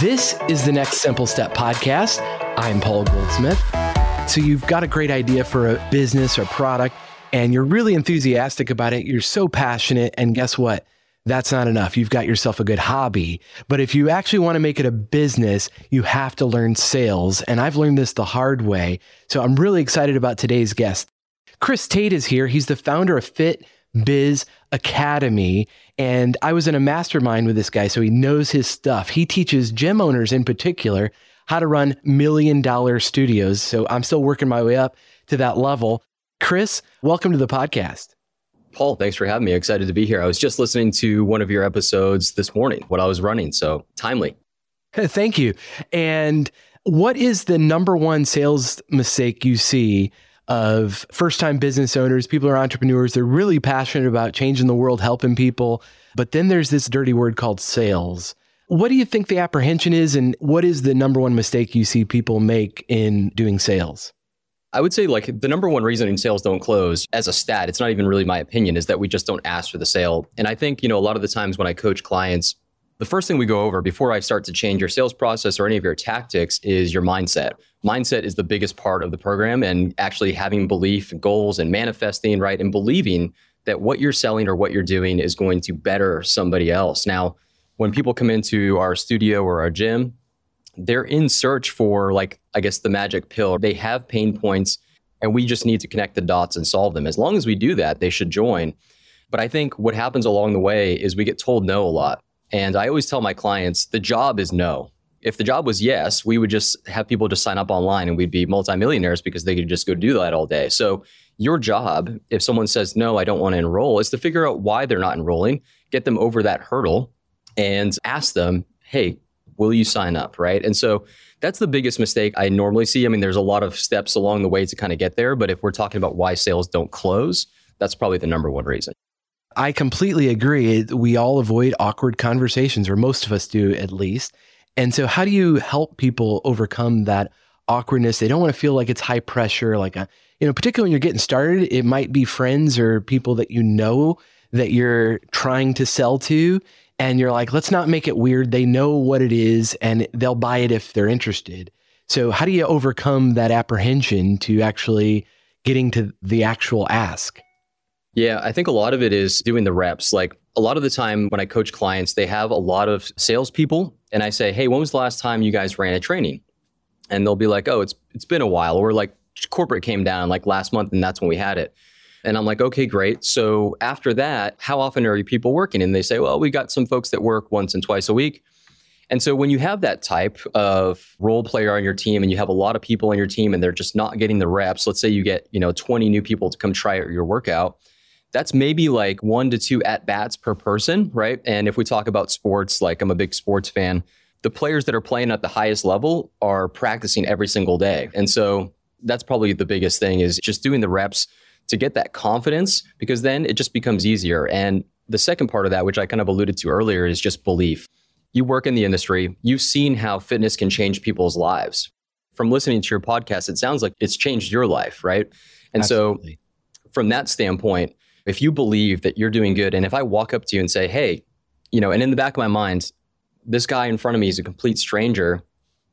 This is the Next Simple Step podcast. I'm Paul Goldsmith. So, you've got a great idea for a business or product, and you're really enthusiastic about it. You're so passionate. And guess what? That's not enough. You've got yourself a good hobby. But if you actually want to make it a business, you have to learn sales. And I've learned this the hard way. So, I'm really excited about today's guest. Chris Tate is here. He's the founder of Fit Biz Academy. And I was in a mastermind with this guy, so he knows his stuff. He teaches gym owners in particular how to run million dollar studios. So I'm still working my way up to that level. Chris, welcome to the podcast. Paul, thanks for having me. Excited to be here. I was just listening to one of your episodes this morning when I was running. So timely. Thank you. And what is the number one sales mistake you see of first time business owners, people are entrepreneurs, they're really passionate about changing the world, helping people. But then there's this dirty word called sales. What do you think the apprehension is, and what is the number one mistake you see people make in doing sales? I would say, like, the number one reason in sales don't close, as a stat, it's not even really my opinion, is that we just don't ask for the sale. And I think, you know, a lot of the times when I coach clients, the first thing we go over before I start to change your sales process or any of your tactics is your mindset. Mindset is the biggest part of the program and actually having belief, goals, and manifesting, right? And believing that what you're selling or what you're doing is going to better somebody else. Now, when people come into our studio or our gym, they're in search for, like, I guess, the magic pill. They have pain points, and we just need to connect the dots and solve them. As long as we do that, they should join. But I think what happens along the way is we get told no a lot and I always tell my clients the job is no. If the job was yes, we would just have people just sign up online and we'd be multimillionaires because they could just go do that all day. So, your job, if someone says, no, I don't want to enroll, is to figure out why they're not enrolling, get them over that hurdle, and ask them, hey, will you sign up? Right. And so, that's the biggest mistake I normally see. I mean, there's a lot of steps along the way to kind of get there. But if we're talking about why sales don't close, that's probably the number one reason. I completely agree. We all avoid awkward conversations, or most of us do at least. And so, how do you help people overcome that awkwardness? They don't want to feel like it's high pressure, like a, you know, particularly when you're getting started, it might be friends or people that you know that you're trying to sell to. And you're like, let's not make it weird. They know what it is and they'll buy it if they're interested. So, how do you overcome that apprehension to actually getting to the actual ask? Yeah, I think a lot of it is doing the reps. Like a lot of the time when I coach clients, they have a lot of salespeople, and I say, "Hey, when was the last time you guys ran a training?" And they'll be like, "Oh, it's it's been a while." Or like corporate came down like last month, and that's when we had it. And I'm like, okay, great. So after that, how often are you people working? And they say, well, we got some folks that work once and twice a week. And so when you have that type of role player on your team and you have a lot of people on your team and they're just not getting the reps, let's say you get, you know, 20 new people to come try your workout, that's maybe like one to two at bats per person, right? And if we talk about sports, like I'm a big sports fan, the players that are playing at the highest level are practicing every single day. And so that's probably the biggest thing is just doing the reps to get that confidence because then it just becomes easier. And the second part of that, which I kind of alluded to earlier, is just belief. You work in the industry, you've seen how fitness can change people's lives. From listening to your podcast, it sounds like it's changed your life, right? And Absolutely. so, from that standpoint, if you believe that you're doing good, and if I walk up to you and say, hey, you know, and in the back of my mind, this guy in front of me is a complete stranger,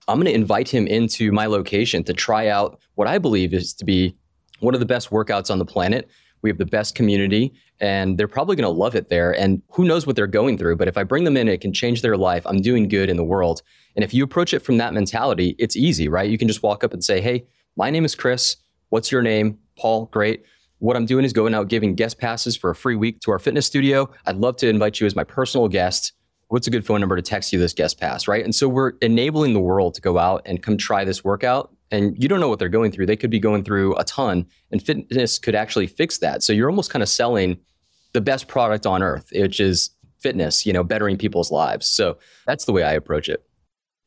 I'm going to invite him into my location to try out what I believe is to be one of the best workouts on the planet. We have the best community, and they're probably going to love it there. And who knows what they're going through, but if I bring them in, it can change their life. I'm doing good in the world. And if you approach it from that mentality, it's easy, right? You can just walk up and say, hey, my name is Chris. What's your name? Paul, great. What I'm doing is going out giving guest passes for a free week to our fitness studio. I'd love to invite you as my personal guest. What's a good phone number to text you this guest pass, right? And so we're enabling the world to go out and come try this workout. And you don't know what they're going through. They could be going through a ton, and fitness could actually fix that. So you're almost kind of selling the best product on earth, which is fitness, you know, bettering people's lives. So that's the way I approach it.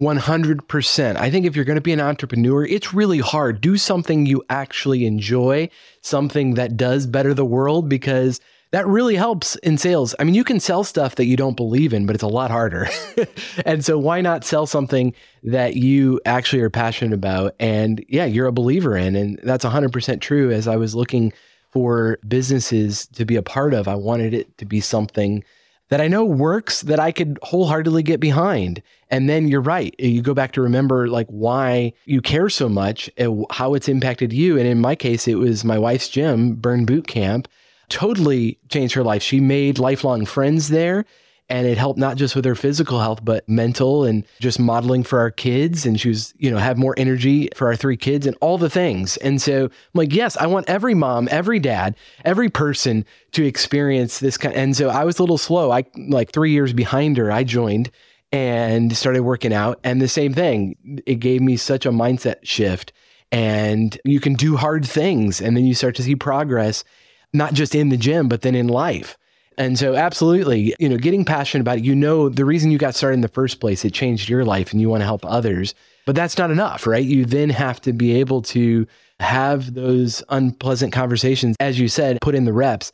100%. I think if you're going to be an entrepreneur, it's really hard. Do something you actually enjoy, something that does better the world, because that really helps in sales. I mean, you can sell stuff that you don't believe in, but it's a lot harder. and so, why not sell something that you actually are passionate about and, yeah, you're a believer in? And that's 100% true. As I was looking for businesses to be a part of, I wanted it to be something that I know works that I could wholeheartedly get behind. And then you're right. You go back to remember like why you care so much, and how it's impacted you. And in my case, it was my wife's gym, Burn Boot Camp, totally changed her life. She made lifelong friends there and it helped not just with her physical health but mental and just modeling for our kids. And she was you know have more energy for our three kids and all the things. And so i'm like yes i want every mom every dad every person to experience this kind and so i was a little slow. I like three years behind her i joined and started working out. And the same thing it gave me such a mindset shift. And you can do hard things and then you start to see progress not just in the gym but then in life and so, absolutely, you know, getting passionate about it, you know, the reason you got started in the first place, it changed your life and you want to help others. But that's not enough, right? You then have to be able to have those unpleasant conversations, as you said, put in the reps.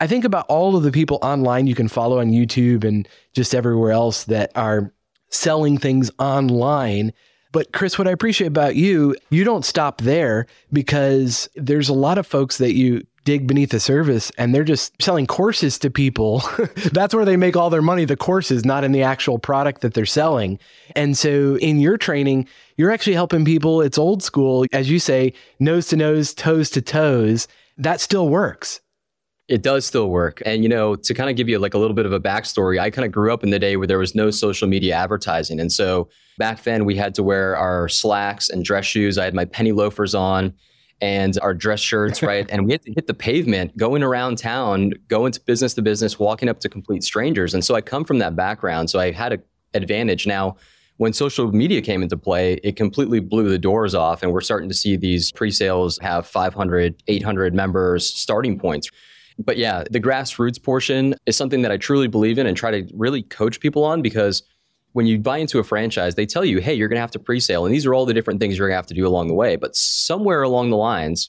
I think about all of the people online you can follow on YouTube and just everywhere else that are selling things online. But Chris, what I appreciate about you, you don't stop there because there's a lot of folks that you dig beneath the surface and they're just selling courses to people. That's where they make all their money, the courses, not in the actual product that they're selling. And so in your training, you're actually helping people. It's old school, as you say, nose to nose, toes to toes. That still works. It does still work. And, you know, to kind of give you like a little bit of a backstory, I kind of grew up in the day where there was no social media advertising. And so back then we had to wear our slacks and dress shoes. I had my penny loafers on and our dress shirts, right? and we had to hit the pavement, going around town, going to business to business, walking up to complete strangers. And so I come from that background. So I had an advantage. Now, when social media came into play, it completely blew the doors off. And we're starting to see these pre sales have 500, 800 members starting points. But yeah, the grassroots portion is something that I truly believe in and try to really coach people on because when you buy into a franchise, they tell you, hey, you're going to have to pre-sale. And these are all the different things you're going to have to do along the way. But somewhere along the lines,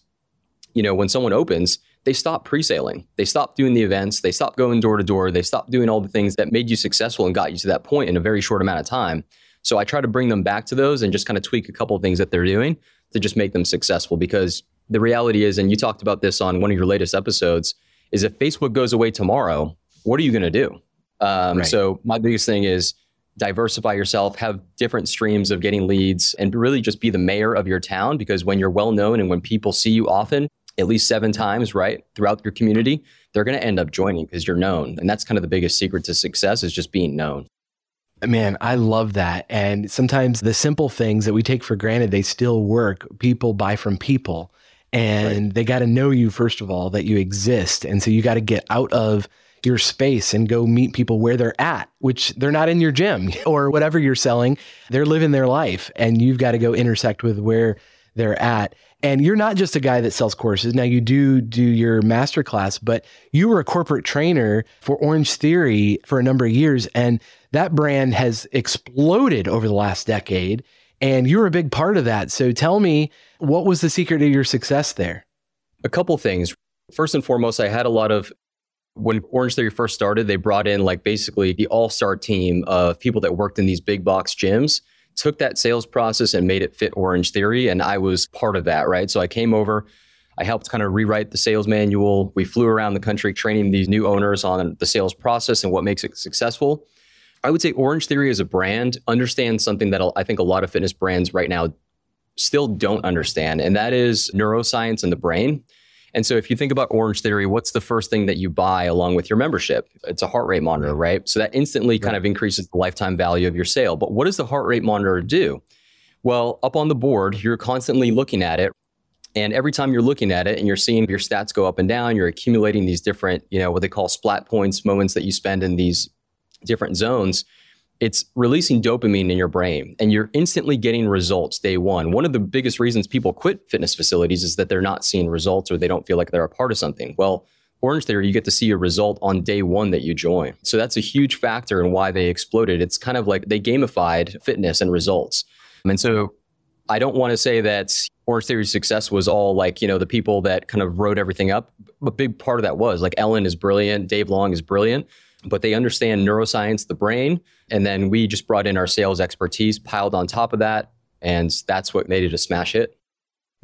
you know, when someone opens, they stop pre-sailing. They stop doing the events. They stop going door to door. They stop doing all the things that made you successful and got you to that point in a very short amount of time. So I try to bring them back to those and just kind of tweak a couple of things that they're doing to just make them successful. Because the reality is, and you talked about this on one of your latest episodes, is if Facebook goes away tomorrow, what are you going to do? Um, right. So my biggest thing is diversify yourself, have different streams of getting leads, and really just be the mayor of your town. Because when you're well known and when people see you often, at least seven times, right, throughout your community, they're going to end up joining because you're known. And that's kind of the biggest secret to success is just being known. Man, I love that. And sometimes the simple things that we take for granted, they still work. People buy from people and right. they got to know you, first of all, that you exist. And so you got to get out of your space and go meet people where they're at, which they're not in your gym or whatever you're selling. They're living their life and you've got to go intersect with where they're at. And you're not just a guy that sells courses. Now you do do your masterclass, but you were a corporate trainer for Orange Theory for a number of years and that brand has exploded over the last decade and you're a big part of that. So tell me, what was the secret of your success there? A couple things. First and foremost, I had a lot of when Orange Theory first started, they brought in like basically the all star team of people that worked in these big box gyms, took that sales process and made it fit Orange Theory. And I was part of that, right? So I came over, I helped kind of rewrite the sales manual. We flew around the country training these new owners on the sales process and what makes it successful. I would say Orange Theory as a brand understands something that I think a lot of fitness brands right now still don't understand, and that is neuroscience and the brain. And so if you think about Orange Theory, what's the first thing that you buy along with your membership? It's a heart rate monitor, right? So that instantly right. kind of increases the lifetime value of your sale. But what does the heart rate monitor do? Well, up on the board, you're constantly looking at it. And every time you're looking at it and you're seeing your stats go up and down, you're accumulating these different, you know, what they call splat points, moments that you spend in these different zones it's releasing dopamine in your brain and you're instantly getting results day one. One of the biggest reasons people quit fitness facilities is that they're not seeing results or they don't feel like they're a part of something. Well, Orange Theory, you get to see a result on day one that you join. So that's a huge factor in why they exploded. It's kind of like they gamified fitness and results. And so I don't want to say that Orange Theory's success was all like, you know, the people that kind of wrote everything up. A big part of that was like Ellen is brilliant, Dave Long is brilliant but they understand neuroscience, the brain. And then we just brought in our sales expertise, piled on top of that. And that's what made it a smash hit.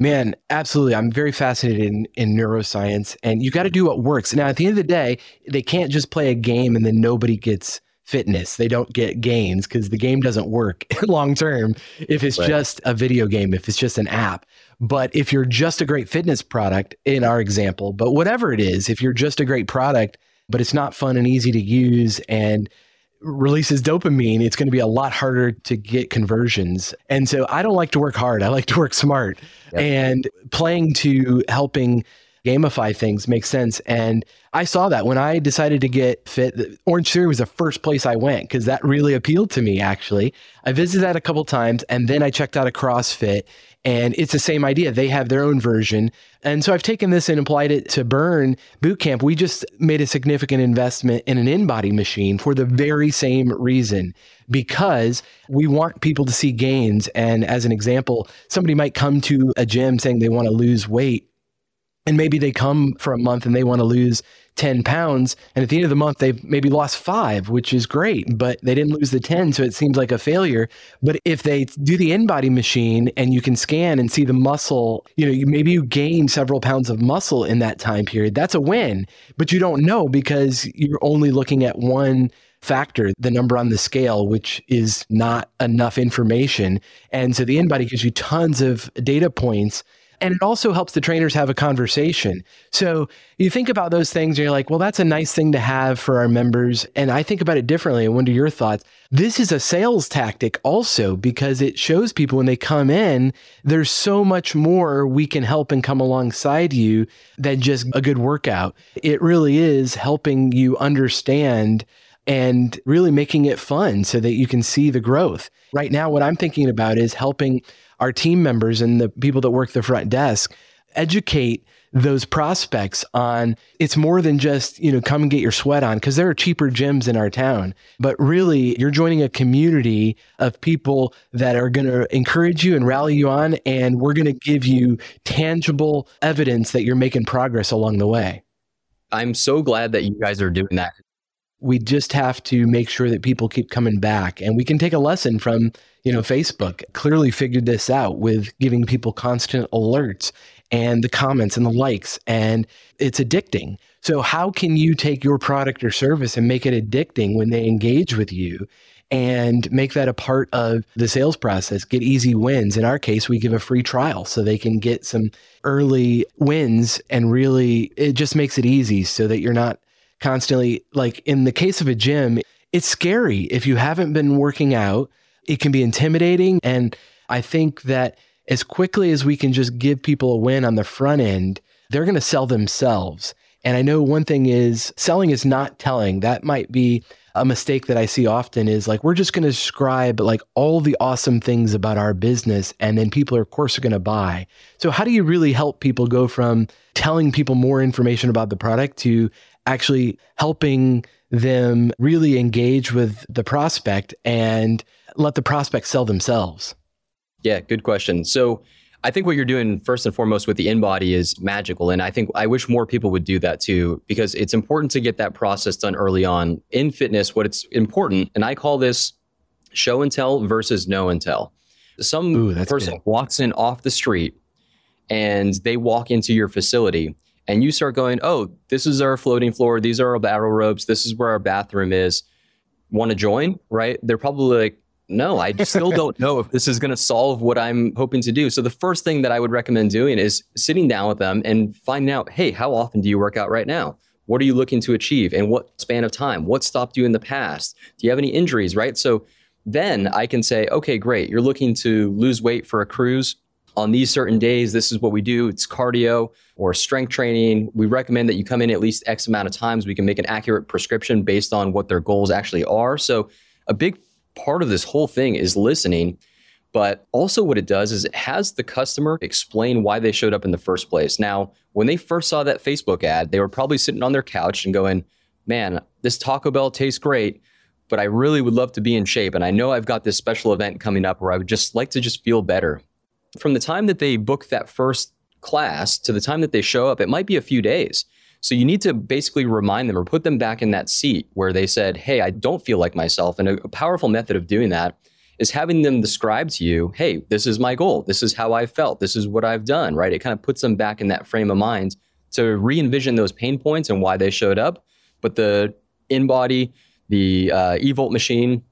Man, absolutely. I'm very fascinated in, in neuroscience, and you got to do what works. Now, at the end of the day, they can't just play a game and then nobody gets fitness. They don't get gains because the game doesn't work long term if it's right. just a video game, if it's just an app. But if you're just a great fitness product, in our example, but whatever it is, if you're just a great product, but it's not fun and easy to use and releases dopamine, it's going to be a lot harder to get conversions. And so I don't like to work hard. I like to work smart. Yep. And playing to helping gamify things makes sense. And I saw that when I decided to get fit. Orange Theory was the first place I went because that really appealed to me. Actually, I visited that a couple times, and then I checked out a CrossFit, and it's the same idea. They have their own version, and so I've taken this and applied it to Burn Bootcamp. We just made a significant investment in an InBody machine for the very same reason because we want people to see gains. And as an example, somebody might come to a gym saying they want to lose weight and maybe they come for a month and they want to lose 10 pounds and at the end of the month they've maybe lost five which is great but they didn't lose the 10 so it seems like a failure but if they do the InBody machine and you can scan and see the muscle you know you, maybe you gain several pounds of muscle in that time period that's a win but you don't know because you're only looking at one factor, the number on the scale, which is not enough information. And so the InBody gives you tons of data points and it also helps the trainers have a conversation. So you think about those things and you're like, well, that's a nice thing to have for our members. And I think about it differently. I wonder your thoughts. This is a sales tactic also because it shows people when they come in, there's so much more we can help and come alongside you than just a good workout. It really is helping you understand and really making it fun so that you can see the growth. Right now, what I'm thinking about is helping our team members and the people that work the front desk educate those prospects on it's more than just you know come and get your sweat on because there are cheaper gyms in our town. But really you're joining a community of people that are going to encourage you and rally you on and we're going to give you tangible evidence that you're making progress along the way. I'm so glad that you guys are doing that we just have to make sure that people keep coming back. And we can take a lesson from you know facebook clearly figured this out with giving people constant alerts and the comments and the likes and it's addicting. So how can you take your product or service and make it addicting when they engage with you and make that a part of the sales process get easy wins? In our case we give a free trial so they can get some early wins and really it just makes it easy so that you're not constantly like in the case of a gym it's scary. If you haven't been working out it can be intimidating. And i think that as quickly as we can just give people a win on the front end they're going to sell themselves. And i know one thing is selling is not telling. That might be a mistake that i see often is like we're just going to describe like all the awesome things about our business and then people are of course are going to buy. So how do you really help people go from telling people more information about the product to actually helping them really engage with the prospect and let the prospect sell themselves? Yeah, good question. So I think what you're doing first and foremost with the InBody is magical. And I think I wish more people would do that too, because it's important to get that process done early on. In fitness, what it's important, and I call this show and tell versus know and tell. Some Ooh, person good. walks in off the street and they walk into your facility and you start going, oh, this is our floating floor. These are our battle ropes. This is where our bathroom is. Want to join? Right? They're probably like, no, I still don't know if this is going to solve what I'm hoping to do. So the first thing that I would recommend doing is sitting down with them and finding out, hey, how often do you work out right now? What are you looking to achieve? And what span of time? What stopped you in the past? Do you have any injuries? Right? So then I can say, okay, great. You're looking to lose weight for a cruise on these certain days, this is what we do. It's cardio or strength training. We recommend that you come in at least X amount of times. We can make an accurate prescription based on what their goals actually are. So, a big part of this whole thing is listening. But also, what it does is it has the customer explain why they showed up in the first place. Now, when they first saw that Facebook ad, they were probably sitting on their couch and going, Man, this Taco Bell tastes great, but I really would love to be in shape. And I know I've got this special event coming up where I would just like to just feel better from the time that they book that first class to the time that they show up, it might be a few days. So you need to basically remind them or put them back in that seat where they said, Hey, I don't feel like myself. And a, a powerful method of doing that is having them describe to you, hey, this is my goal. This is how I felt. This is what I've done, right? It kind of puts them back in that frame of mind to re envision those pain points and why they showed up. But the InBody, the uh, eVolt machine,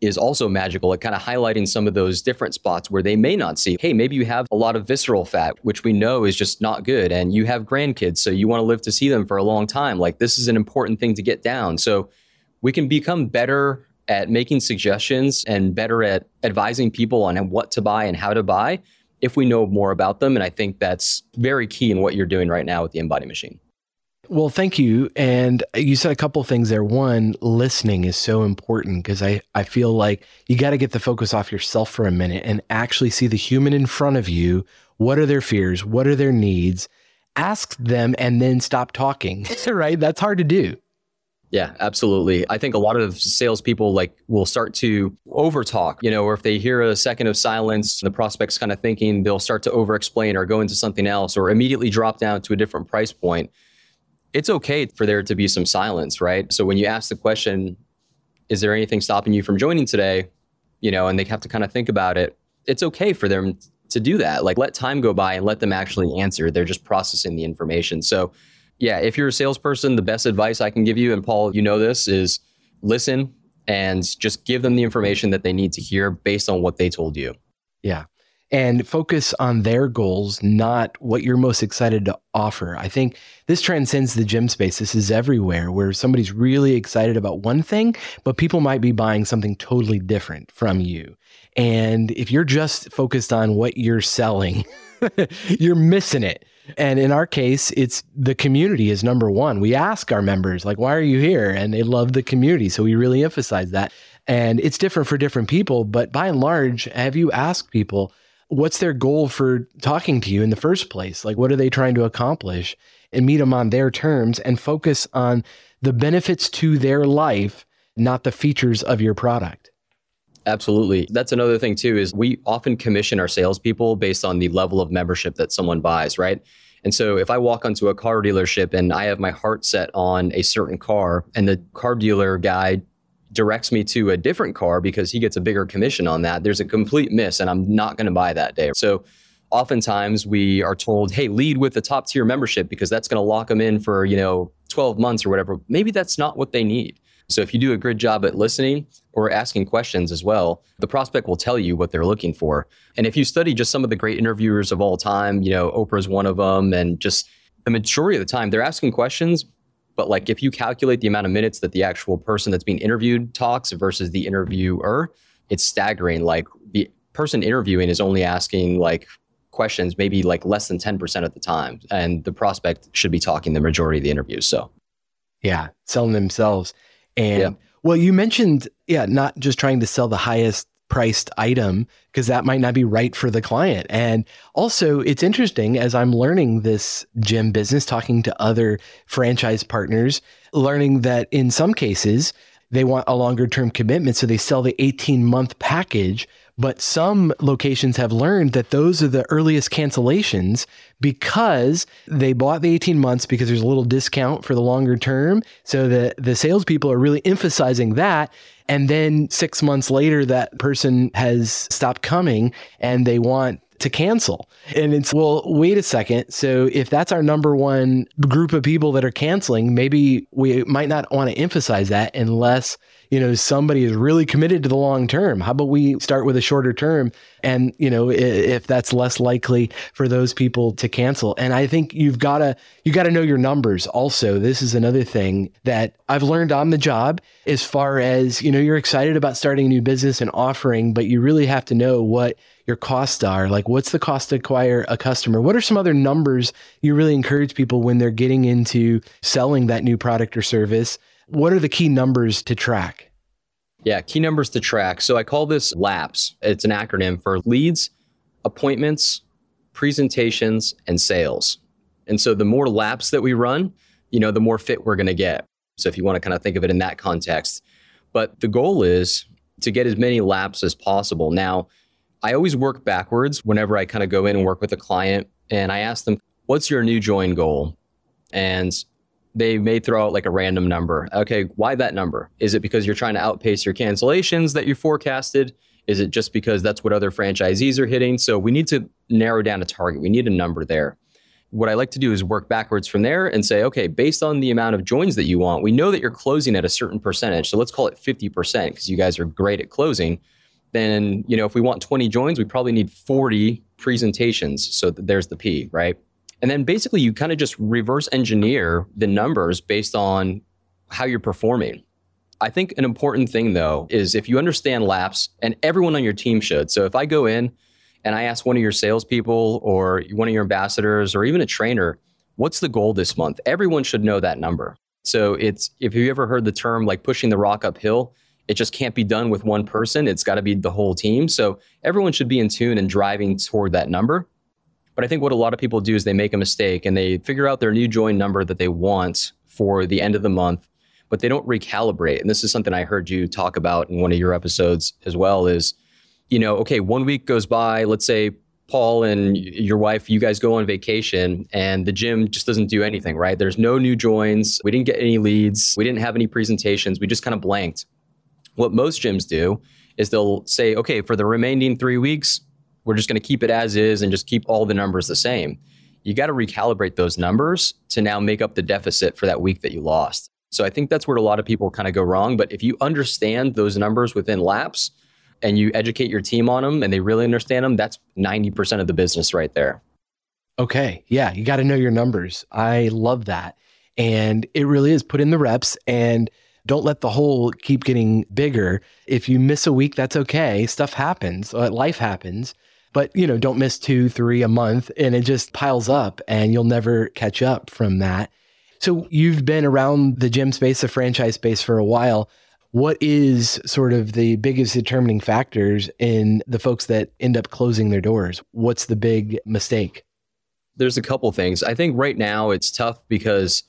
is also magical at kind of highlighting some of those different spots where they may not see. Hey, maybe you have a lot of visceral fat, which we know is just not good, and you have grandkids, so you want to live to see them for a long time. Like, this is an important thing to get down. So, we can become better at making suggestions and better at advising people on what to buy and how to buy if we know more about them. And I think that's very key in what you're doing right now with the InBody machine. Well, thank you. And you said a couple things there. One, listening is so important because I, I feel like you got to get the focus off yourself for a minute and actually see the human in front of you. What are their fears? What are their needs? Ask them and then stop talking, right? That's hard to do. Yeah, absolutely. I think a lot of salespeople like will start to overtalk, you know, or if they hear a second of silence, the prospect's kind of thinking they'll start to over explain or go into something else or immediately drop down to a different price point. It's okay for there to be some silence, right? So when you ask the question, is there anything stopping you from joining today? You know, and they have to kind of think about it. It's okay for them to do that. Like let time go by and let them actually answer. They're just processing the information. So yeah, if you're a salesperson, the best advice I can give you, and Paul, you know this, is listen and just give them the information that they need to hear based on what they told you. Yeah. And focus on their goals, not what you're most excited to offer. I think this transcends the gym space. This is everywhere where somebody's really excited about one thing, but people might be buying something totally different from you. And if you're just focused on what you're selling, you're missing it. And in our case, it's the community is number one. We ask our members, like, why are you here? And they love the community. So we really emphasize that. And it's different for different people. But by and large, have you asked people, what's their goal for talking to you in the first place? Like, what are they trying to accomplish? And meet them on their terms and focus on the benefits to their life, not the features of your product. Absolutely. That's another thing too is we often commission our salespeople based on the level of membership that someone buys, right? And so if I walk onto a car dealership and I have my heart set on a certain car and the car dealer guy directs me to a different car because he gets a bigger commission on that, there's a complete miss and I'm not going to buy that day. So oftentimes we are told, hey, lead with the top tier membership because that's going to lock them in for, you know, 12 months or whatever. Maybe that's not what they need. So if you do a good job at listening or asking questions as well, the prospect will tell you what they're looking for. And if you study just some of the great interviewers of all time, you know, Oprah's one of them, and just the majority of the time they're asking questions. But like if you calculate the amount of minutes that the actual person that's being interviewed talks versus the interviewer, it's staggering. Like the person interviewing is only asking like questions maybe like less than 10% of the time and the prospect should be talking the majority of the interviews so yeah selling themselves and yeah. well, you mentioned, yeah, not just trying to sell the highest priced item because that might not be right for the client. And also, it's interesting as I'm learning this gym business, talking to other franchise partners, learning that in some cases, they want a longer term commitment. So they sell the 18 month package but some locations have learned that those are the earliest cancellations because they bought the 18 months because there's a little discount for the longer term. So the, the salespeople are really emphasizing that. And then six months later, that person has stopped coming and they want to cancel. And it's, well, wait a second. So if that's our number one group of people that are canceling, maybe we might not want to emphasize that unless you know, somebody is really committed to the long term. How about we start with a shorter term? And, you know, if that's less likely for those people to cancel. And I think you've got to, you got to know your numbers also. This is another thing that I've learned on the job as far as, you know, you're excited about starting a new business and offering, but you really have to know what your costs are. Like, what's the cost to acquire a customer? What are some other numbers you really encourage people when they're getting into selling that new product or service? What are the key numbers to track? Yeah, key numbers to track. So I call this LAPS. It's an acronym for leads, appointments, presentations, and sales. And so the more laps that we run, you know, the more fit we're going to get. So if you want to kind of think of it in that context. But the goal is to get as many laps as possible. Now, I always work backwards whenever I kind of go in and work with a client and I ask them, what's your new join goal? And they may throw out like a random number. Okay, why that number? Is it because you're trying to outpace your cancellations that you forecasted? Is it just because that's what other franchisees are hitting? So we need to narrow down a target. We need a number there. What I like to do is work backwards from there and say, okay, based on the amount of joins that you want, we know that you're closing at a certain percentage. So let's call it 50% because you guys are great at closing. Then, you know, if we want 20 joins, we probably need 40 presentations. So there's the P, right? And then basically you kind of just reverse engineer the numbers based on how you're performing. I think an important thing though is if you understand laps, and everyone on your team should. So if I go in and I ask one of your salespeople or one of your ambassadors or even a trainer, what's the goal this month? Everyone should know that number. So it's if you ever heard the term like pushing the rock uphill, it just can't be done with one person. It's got to be the whole team. So everyone should be in tune and driving toward that number. But I think what a lot of people do is they make a mistake and they figure out their new join number that they want for the end of the month but they don't recalibrate. And this is something I heard you talk about in one of your episodes as well is, you know, okay, one week goes by, let's say Paul and your wife, you guys go on vacation and the gym just doesn't do anything, right? There's no new joins. We didn't get any leads. We didn't have any presentations. We just kind of blanked. What most gyms do is they'll say, okay, for the remaining three weeks, we're just going to keep it as is and just keep all the numbers the same. You got to recalibrate those numbers to now make up the deficit for that week that you lost. So I think that's where a lot of people kind of go wrong. But if you understand those numbers within laps and you educate your team on them and they really understand them, that's 90% of the business right there. Okay. Yeah. You got to know your numbers. I love that. And it really is put in the reps and don't let the hole keep getting bigger. If you miss a week, that's okay. Stuff happens, uh, life happens. But, you know, don't miss two, three a month and it just piles up and you'll never catch up from that. So you've been around the gym space, the franchise space for a while. What is sort of the biggest determining factors in the folks that end up closing their doors? What's the big mistake? There's a couple things. I think right now it's tough because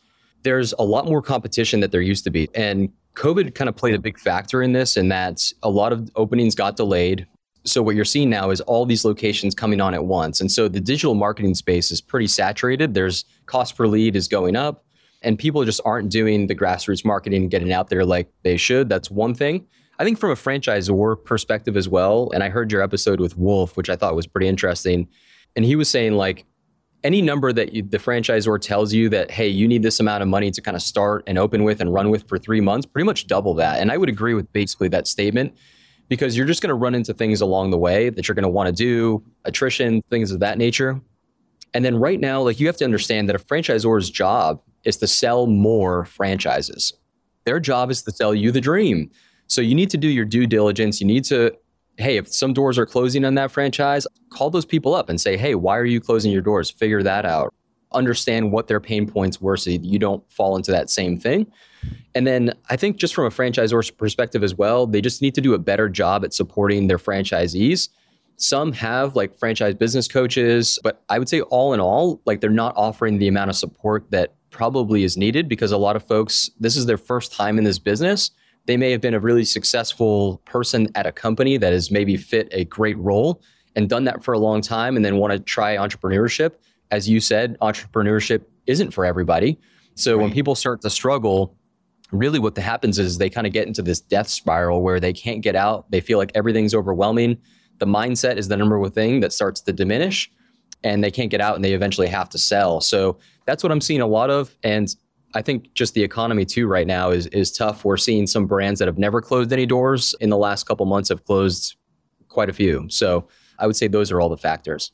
there's a lot more competition that there used to be. And COVID kind of played a big factor in this, and that a lot of openings got delayed. So what you're seeing now is all these locations coming on at once. And so the digital marketing space is pretty saturated. There's cost per lead is going up and people just aren't doing the grassroots marketing and getting out there like they should. That's one thing. I think from a franchisor perspective as well, and I heard your episode with Wolf, which I thought was pretty interesting. And he was saying, like, any number that you, the franchisor tells you that, hey, you need this amount of money to kind of start and open with and run with for three months, pretty much double that. And I would agree with basically that statement because you're just going to run into things along the way that you're going to want to do, attrition, things of that nature. And then right now, like you have to understand that a franchisor's job is to sell more franchises. Their job is to sell you the dream. So you need to do your due diligence. You need to, hey, if some doors are closing on that franchise, call those people up and say, hey, why are you closing your doors? Figure that out. Understand what their pain points were so you don't fall into that same thing. And then I think just from a franchisor's perspective as well, they just need to do a better job at supporting their franchisees. Some have like franchise business coaches, but I would say all in all, like they're not offering the amount of support that probably is needed because a lot of folks, this is their first time in this business. They may have been a really successful person at a company that has maybe fit a great role and done that for a long time and then want to try entrepreneurship. As you said, entrepreneurship isn't for everybody. So right. when people start to struggle, really what happens is they kind of get into this death spiral where they can't get out. They feel like everything's overwhelming. The mindset is the number one thing that starts to diminish and they can't get out and they eventually have to sell. So that's what I'm seeing a lot of. And I think just the economy too right now is is tough. We're seeing some brands that have never closed any doors in the last couple months have closed quite a few. So I would say those are all the factors.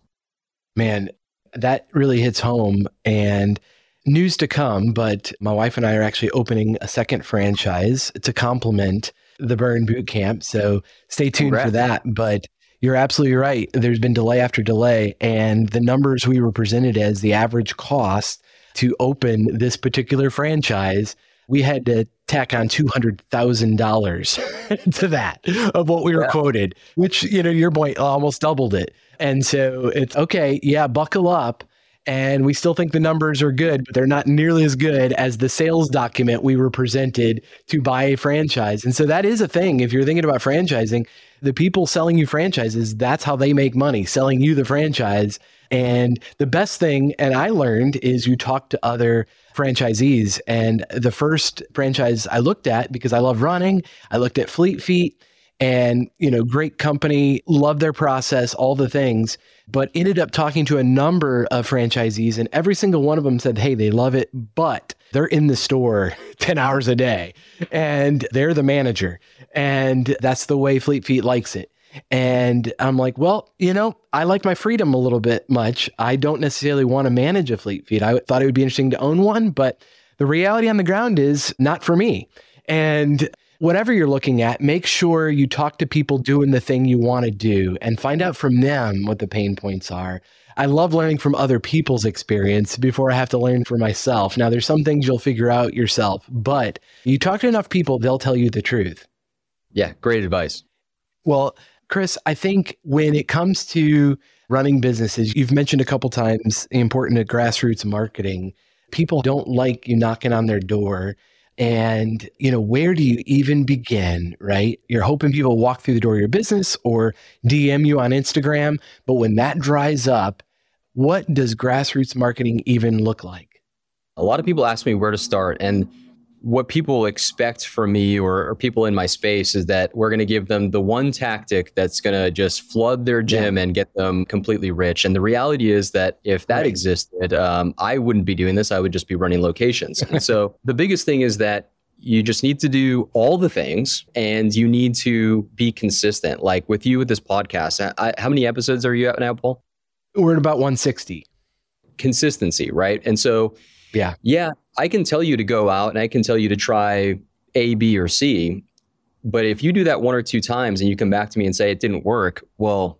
Man, that really hits home and news to come, but my wife and I are actually opening a second franchise to complement the Burn Boot Camp. So stay tuned Congrats. for that. But you're absolutely right. There's been delay after delay, and the numbers we were presented as the average cost to open this particular franchise, we had to tack on two hundred thousand dollars to that of what we were yeah. quoted, which you know your point almost doubled it. And so it's okay, yeah, buckle up and we still think the numbers are good, but they're not nearly as good as the sales document we were presented to buy a franchise. And so that is a thing. If you're thinking about franchising, the people selling you franchises, that's how they make money, selling you the franchise. And the best thing, and I learned, is you talk to other franchisees. And the first franchise I looked at, because I love running, I looked at Fleet Feet and, you know, great company, love their process, all the things, but ended up talking to a number of franchisees and every single one of them said, Hey, they love it, but they're in the store 10 hours a day and they're the manager. And that's the way Fleet Feet likes it. And I'm like, well, you know, I like my freedom a little bit much. I don't necessarily want to manage a Fleet Feet. I thought it would be interesting to own one, but the reality on the ground is not for me. And whatever you're looking at, make sure you talk to people doing the thing you want to do and find out from them what the pain points are. I love learning from other people's experience before I have to learn for myself. Now, there's some things you'll figure out yourself, but you talk to enough people, they'll tell you the truth. Yeah, great advice. Well, Chris, I think when it comes to running businesses, you've mentioned a couple times the importance of grassroots marketing. People don't like you knocking on their door. And, you know, where do you even begin, right? You're hoping people walk through the door of your business or DM you on Instagram. But when that dries up, what does grassroots marketing even look like? A lot of people ask me where to start. And what people expect from me or, or, people in my space is that we're going to give them the one tactic that's going to just flood their gym yeah. and get them completely rich. And the reality is that if that right. existed, um, I wouldn't be doing this. I would just be running locations. and so the biggest thing is that you just need to do all the things and you need to be consistent. Like with you with this podcast, I, how many episodes are you at now, Paul? We're at about 160. Consistency, right? And so, yeah, yeah, I can tell you to go out and I can tell you to try A, B, or C. But if you do that one or two times and you come back to me and say it didn't work, well,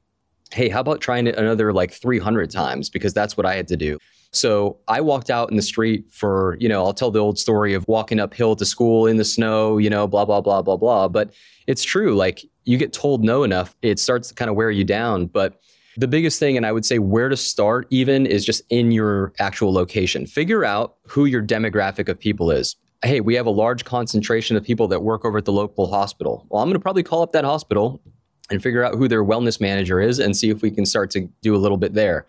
hey, how about trying it another like 300 times? Because that's what I had to do. So I walked out in the street for, you know, I'll tell the old story of walking uphill to school in the snow, you know, blah, blah, blah, blah, blah. But it's true. Like you get told no enough, it starts to kind of wear you down. But the biggest thing, and I would say where to start even, is just in your actual location. Figure out who your demographic of people is. Hey, we have a large concentration of people that work over at the local hospital. Well, I'm going to probably call up that hospital and figure out who their wellness manager is and see if we can start to do a little bit there.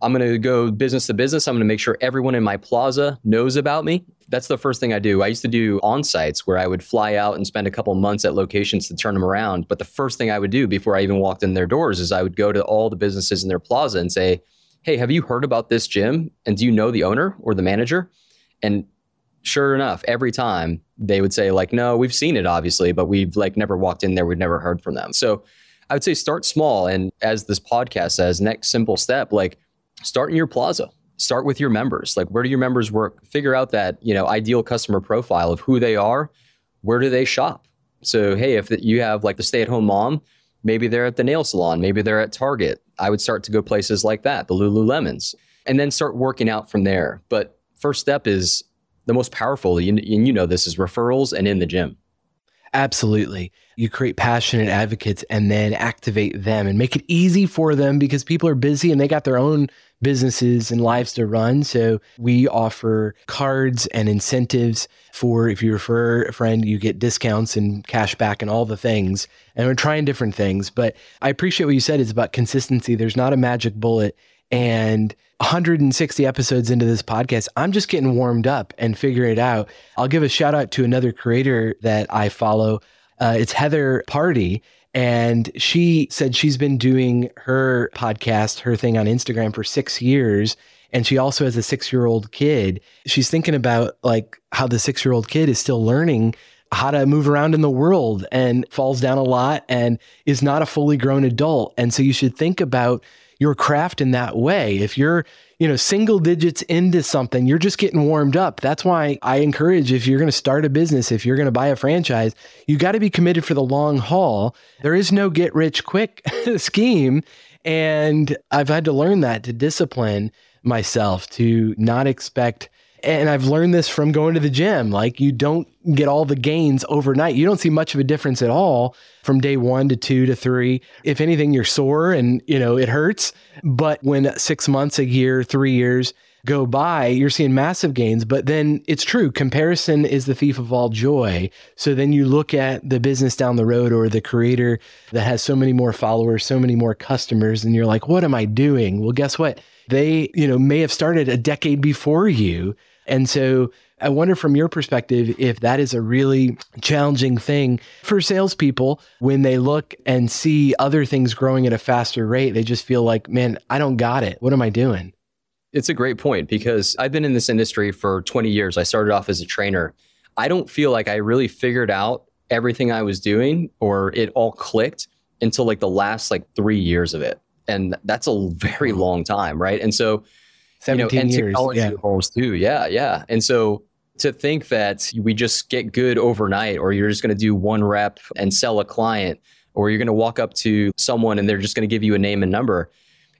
I'm going to go business to business. I'm going to make sure everyone in my plaza knows about me. That's the first thing I do. I used to do on sites where I would fly out and spend a couple months at locations to turn them around. But the first thing I would do before I even walked in their doors is I would go to all the businesses in their plaza and say, Hey, have you heard about this gym? And do you know the owner or the manager? And sure enough, every time they would say, like, no, we've seen it obviously, but we've like never walked in there. We've never heard from them. So I would say start small. And as this podcast says, next simple step, like start in your plaza start with your members. Like where do your members work? Figure out that you know ideal customer profile of who they are. Where do they shop? So hey if you have like the stay-at-home mom maybe they're at the nail salon maybe they're at target. I would start to go places like that the lululemons and then start working out from there. But first step is the most powerful and you know this is referrals and in the gym. Absolutely. You create passionate advocates and then activate them and make it easy for them because people are busy and they got their own businesses and lives to run. So we offer cards and incentives for if you refer a friend, you get discounts and cash back and all the things. And we're trying different things. But I appreciate what you said. It's about consistency. There's not a magic bullet. And 160 episodes into this podcast, I'm just getting warmed up and figuring it out. I'll give a shout out to another creator that I follow. Uh, it's Heather Party. And she said she's been doing her podcast, her thing on Instagram for six years. And she also has a six year old kid. She's thinking about like how the six year old kid is still learning how to move around in the world and falls down a lot and is not a fully grown adult. And so you should think about your craft in that way. If you're, you know, single digits into something, you're just getting warmed up. That's why I encourage if you're going to start a business, if you're going to buy a franchise, you got to be committed for the long haul. There is no get rich quick scheme. And I've had to learn that to discipline myself to not expect and I've learned this from going to the gym. Like you don't get all the gains overnight. You don't see much of a difference at all from day one to two to three. If anything, you're sore and you know it hurts. But when six months, a year, three years go by, you're seeing massive gains. But then it's true. Comparison is the thief of all joy. So then you look at the business down the road or the creator that has so many more followers, so many more customers, and you're like, what am I doing? Well, guess what? They, you know, may have started a decade before you. And so I wonder from your perspective if that is a really challenging thing for salespeople when they look and see other things growing at a faster rate. They just feel like, man, I don't got it. What am I doing? It's a great point because I've been in this industry for 20 years. I started off as a trainer. I don't feel like I really figured out everything I was doing or it all clicked until like the last like three years of it. And that's a very long time, right? And so, you know, and years, technology yeah. evolves too. Yeah, yeah. And so to think that we just get good overnight or you're just going to do one rep and sell a client or you're going to walk up to someone and they're just going to give you a name and number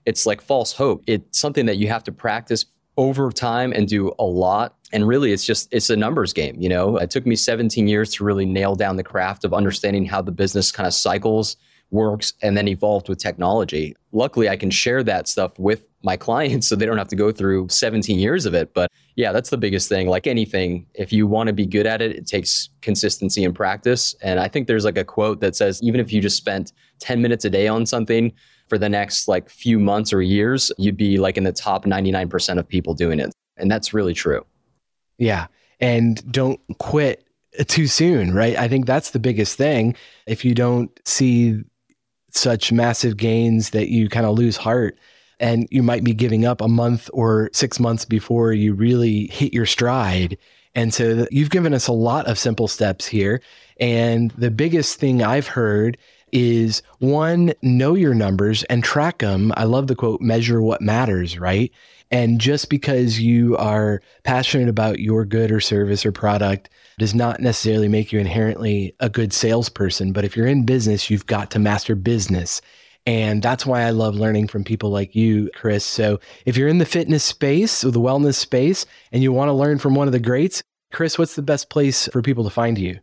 it's like false hope it's something that you have to practice over time and do a lot and really it's just it's a numbers game you know it took me 17 years to really nail down the craft of understanding how the business kind of cycles works and then evolved with technology luckily i can share that stuff with my clients so they don't have to go through 17 years of it but yeah that's the biggest thing like anything if you want to be good at it it takes consistency and practice and i think there's like a quote that says even if you just spent 10 minutes a day on something for the next like few months or years you'd be like in the top 99% of people doing it and that's really true Yeah. And don't quit too soon, right? I think that's the biggest thing. If you don't see such massive gains that you kind of lose heart and you might be giving up a month or six months before you really hit your stride. And so you've given us a lot of simple steps here. And the biggest thing I've heard is one, know your numbers and track them. I love the quote, measure what matters, right? And just because you are passionate about your good or service or product does not necessarily make you inherently a good salesperson. But if you're in business, you've got to master business. And that's why I love learning from people like you, Chris. So if you're in the fitness space or the wellness space and you want to learn from one of the greats, Chris, what's the best place for people to find you?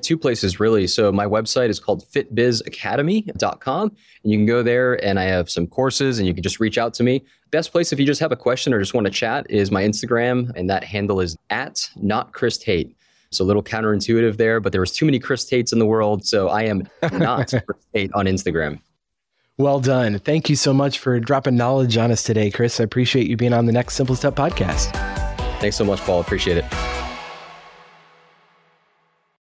two places really. So my website is called fitbizacademy.com and you can go there and I have some courses and you can just reach out to me. Best place if you just have a question or just want to chat is my Instagram and that handle is at not Chris Tate. So a little counterintuitive there, but there was too many Chris Tates in the world. So I am not Chris Tate on Instagram. Well done. Thank you so much for dropping knowledge on us today, Chris. I appreciate you being on the Next Simple Step podcast. Thanks so much, Paul. Appreciate it.